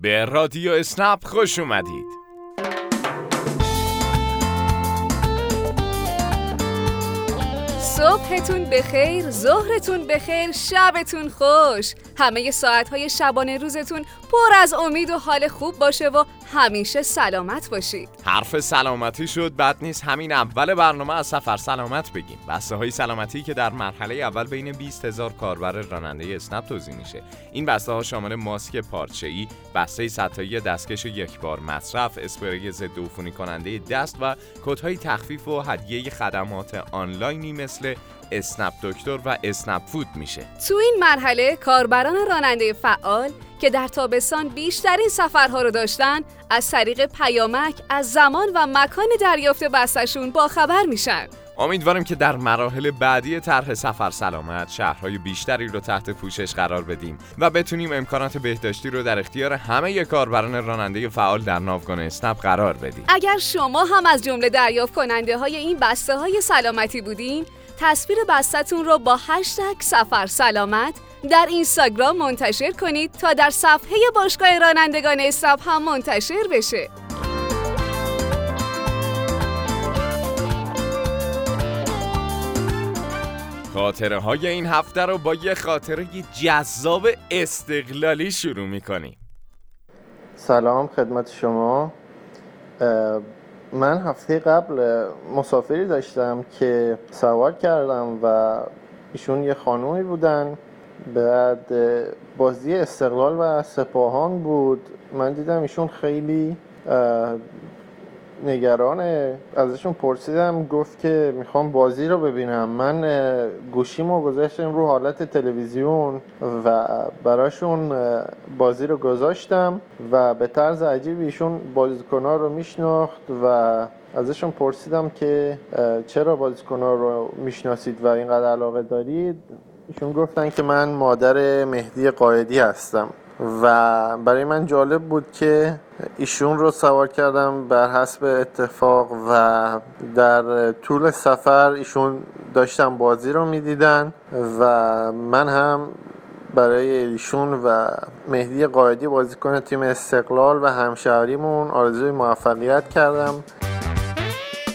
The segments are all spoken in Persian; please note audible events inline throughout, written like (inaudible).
به رادیو اسنپ خوش اومدید. صبحتون بخیر، ظهرتون بخیر، شبتون خوش. همه ساعتهای شبانه روزتون پر از امید و حال خوب باشه و همیشه سلامت باشید. حرف سلامتی شد بد نیست. همین اول برنامه از سفر سلامت بگیم. بسته های سلامتی که در مرحله اول بین 20 هزار کاربر راننده اسنپ توضیح میشه. این بسته ها شامل ماسک پارچه ای بسته سطحی دستکش یک بار مصرف اسپری ضد عفونی کننده دست و کدهای تخفیف و هدیه خدمات آنلاینی مثل اسنپ دکتر و اسنپ فود میشه تو این مرحله کاربران راننده فعال که در تابستان بیشترین سفرها رو داشتن از طریق پیامک از زمان و مکان دریافت بستشون با خبر میشن امیدواریم که در مراحل بعدی طرح سفر سلامت شهرهای بیشتری رو تحت پوشش قرار بدیم و بتونیم امکانات بهداشتی رو در اختیار همه کاربران راننده فعال در ناوگان اسنپ قرار بدیم. اگر شما هم از جمله دریافت کننده های این بسته های سلامتی بودین تصویر بستتون رو با هشتگ سفر سلامت در اینستاگرام منتشر کنید تا در صفحه باشگاه رانندگان اسنپ هم منتشر بشه. خاطره های این هفته رو با یه خاطره جذاب استقلالی شروع می‌کنیم سلام خدمت شما من هفته قبل مسافری داشتم که سوار کردم و ایشون یه خانومی بودن. بعد بازی استقلال و سپاهان بود. من دیدم ایشون خیلی نگرانه ازشون پرسیدم گفت که می‌خوام بازی رو ببینم. من گوشیمو گذاشتم رو حالت تلویزیون و براشون بازی رو گذاشتم و به طرز عجیبی ایشون رو میشناخت و ازشون پرسیدم که چرا بازیکنها رو می‌شناسید و اینقدر علاقه دارید؟ ایشون گفتن که من مادر مهدی قایدی هستم. و برای من جالب بود که ایشون رو سوار کردم بر حسب اتفاق و در طول سفر ایشون داشتم بازی رو می‌دیدن و من هم برای ایشون و مهدی قایدی بازیکن تیم استقلال و همشهریمون آرزوی موفقیت کردم.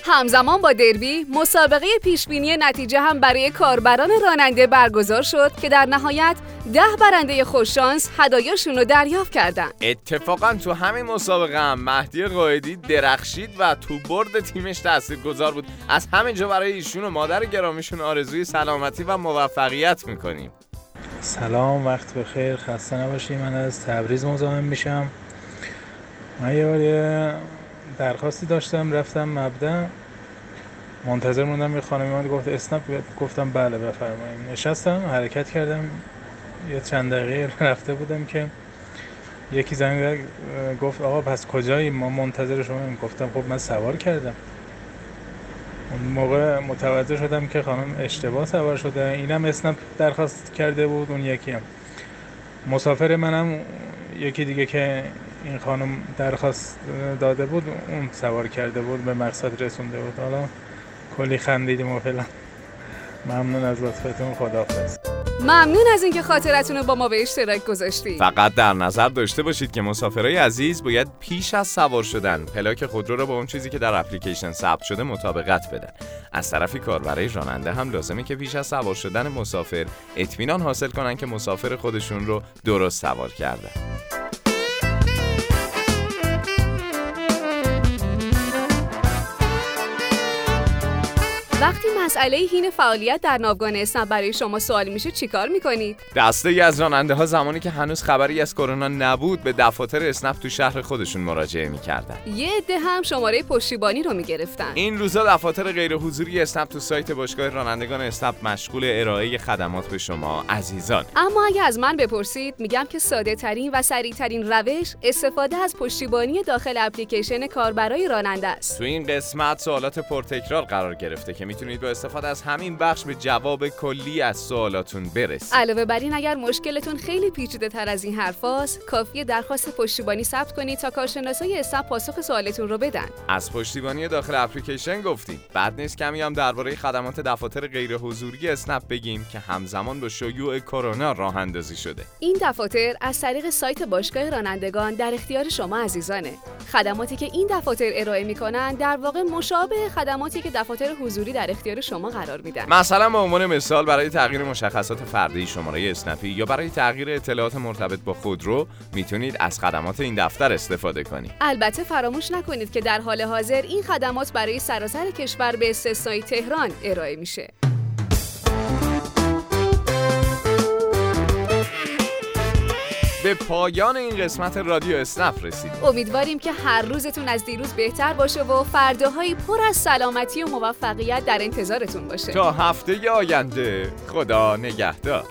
همزمان با دربی مسابقه پیشبینی نتیجه هم برای کاربران راننده برگزار شد که در نهایت ده برنده خوششانس هدایاشون رو دریافت کردن اتفاقا تو همین مسابقه هم مهدی قایدی درخشید و تو برد تیمش گذار بود. از همینجا برای ایشون و مادر گرامیشون آرزوی سلامتی و موفقیت می‌کنیم. سلام وقت بخیر. خسته نباشید من از تبریز مزاحم میشم. من یه درخواستی داشتم رفتم مبدا. منتظر موندم یه خانمی من گفت اسنپ گفتم بله بفرمایید نشستم حرکت کردم. یه چند دقیقه (laughs) رفته بودم که یکی زنگ گفت آقا پس کجایی؟ ما منتظر شما گفتم خب من سوار کردم. اون موقع متوجه شدم که خانم اشتباه سوار شده. اینم اسنپ درخواست کرده بود اون یکی هم مسافر منم یکی دیگه که این خانم درخواست داده بود اون سوار کرده بود به مقصد رسونده بود. حالا کلی خندیدیم و فعلا ممنون از لطفتون خداحافظ. ممنون از اینکه خاطرتون رو با ما به اشتراک گذاشتید. فقط در نظر داشته باشید که مسافرای عزیز باید پیش از سوار شدن پلاک خودرو رو با اون چیزی که در اپلیکیشن ثبت شده مطابقت بدن. از طرفی کاربرای راننده هم لازمه که پیش از سوار شدن مسافر اطمینان حاصل کنن که مسافر خودشون رو درست سوار کردن وقتی مسئله هین فعالیت در ناوگان اسنپ برای شما سوال میشه چیکار می‌کنید؟ دسته ای از راننده ها زمانی که هنوز خبری از کرونا نبود به دفاتر اسنپ تو شهر خودشون مراجعه می‌کردن. یه عده هم شماره پشتیبانی رو می‌گرفتن. این روزا دفاتر غیر حضوری اسنپ تو سایت باشگاه رانندگان اسنپ مشغول ارائه خدمات به شما عزیزان. اما اگه از من بپرسید میگم که ساده ترین و سریع ترین روش استفاده از پشتیبانی داخل اپلیکیشن کاربرای راننده است. تو این قسمت سوالات پرتکرار قرار گرفته که می‌تونید با استفاده از همین بخش به جواب کلی از سوالاتون برسید. علاوه بر این اگر مشکلتون خیلی پیچیده تر از این حرفاست کافیه درخواست پشتیبانی ثبت کنید تا کارشناسای اسنپ پاسخ سوالتون رو بدن. از پشتیبانی داخل اپلیکیشن گفتیم. بعد نیست کمی هم درباره خدمات دفاتر غیر حضوری اسنپ بگیم که همزمان با شیوع کرونا راه اندازی شده. این دفاتر از طریق سایت باشگاه رانندگان در اختیار شما عزیزانه. خدماتی که این دفاتر ارائه می‌کنن در واقع مشابه خدماتی که دفاتر حضوری در اختیار شما قرار میدن. مثلا به عنوان مثال برای تغییر مشخصات فردی شماره اسنپی یا برای تغییر اطلاعات مرتبط با خودرو می‌تونید از خدمات این دفتر استفاده کنید. البته فراموش نکنید که در حال حاضر این خدمات برای سراسر کشور به استثنای تهران ارائه میشه. به پایان این قسمت رادیو اسنپ رسیدیم. امیدواریم که هر روزتون از دیروز بهتر باشه و فرداهایی پر از سلامتی و موفقیت در انتظارتون باشه. تا هفته آینده خدا نگهدار.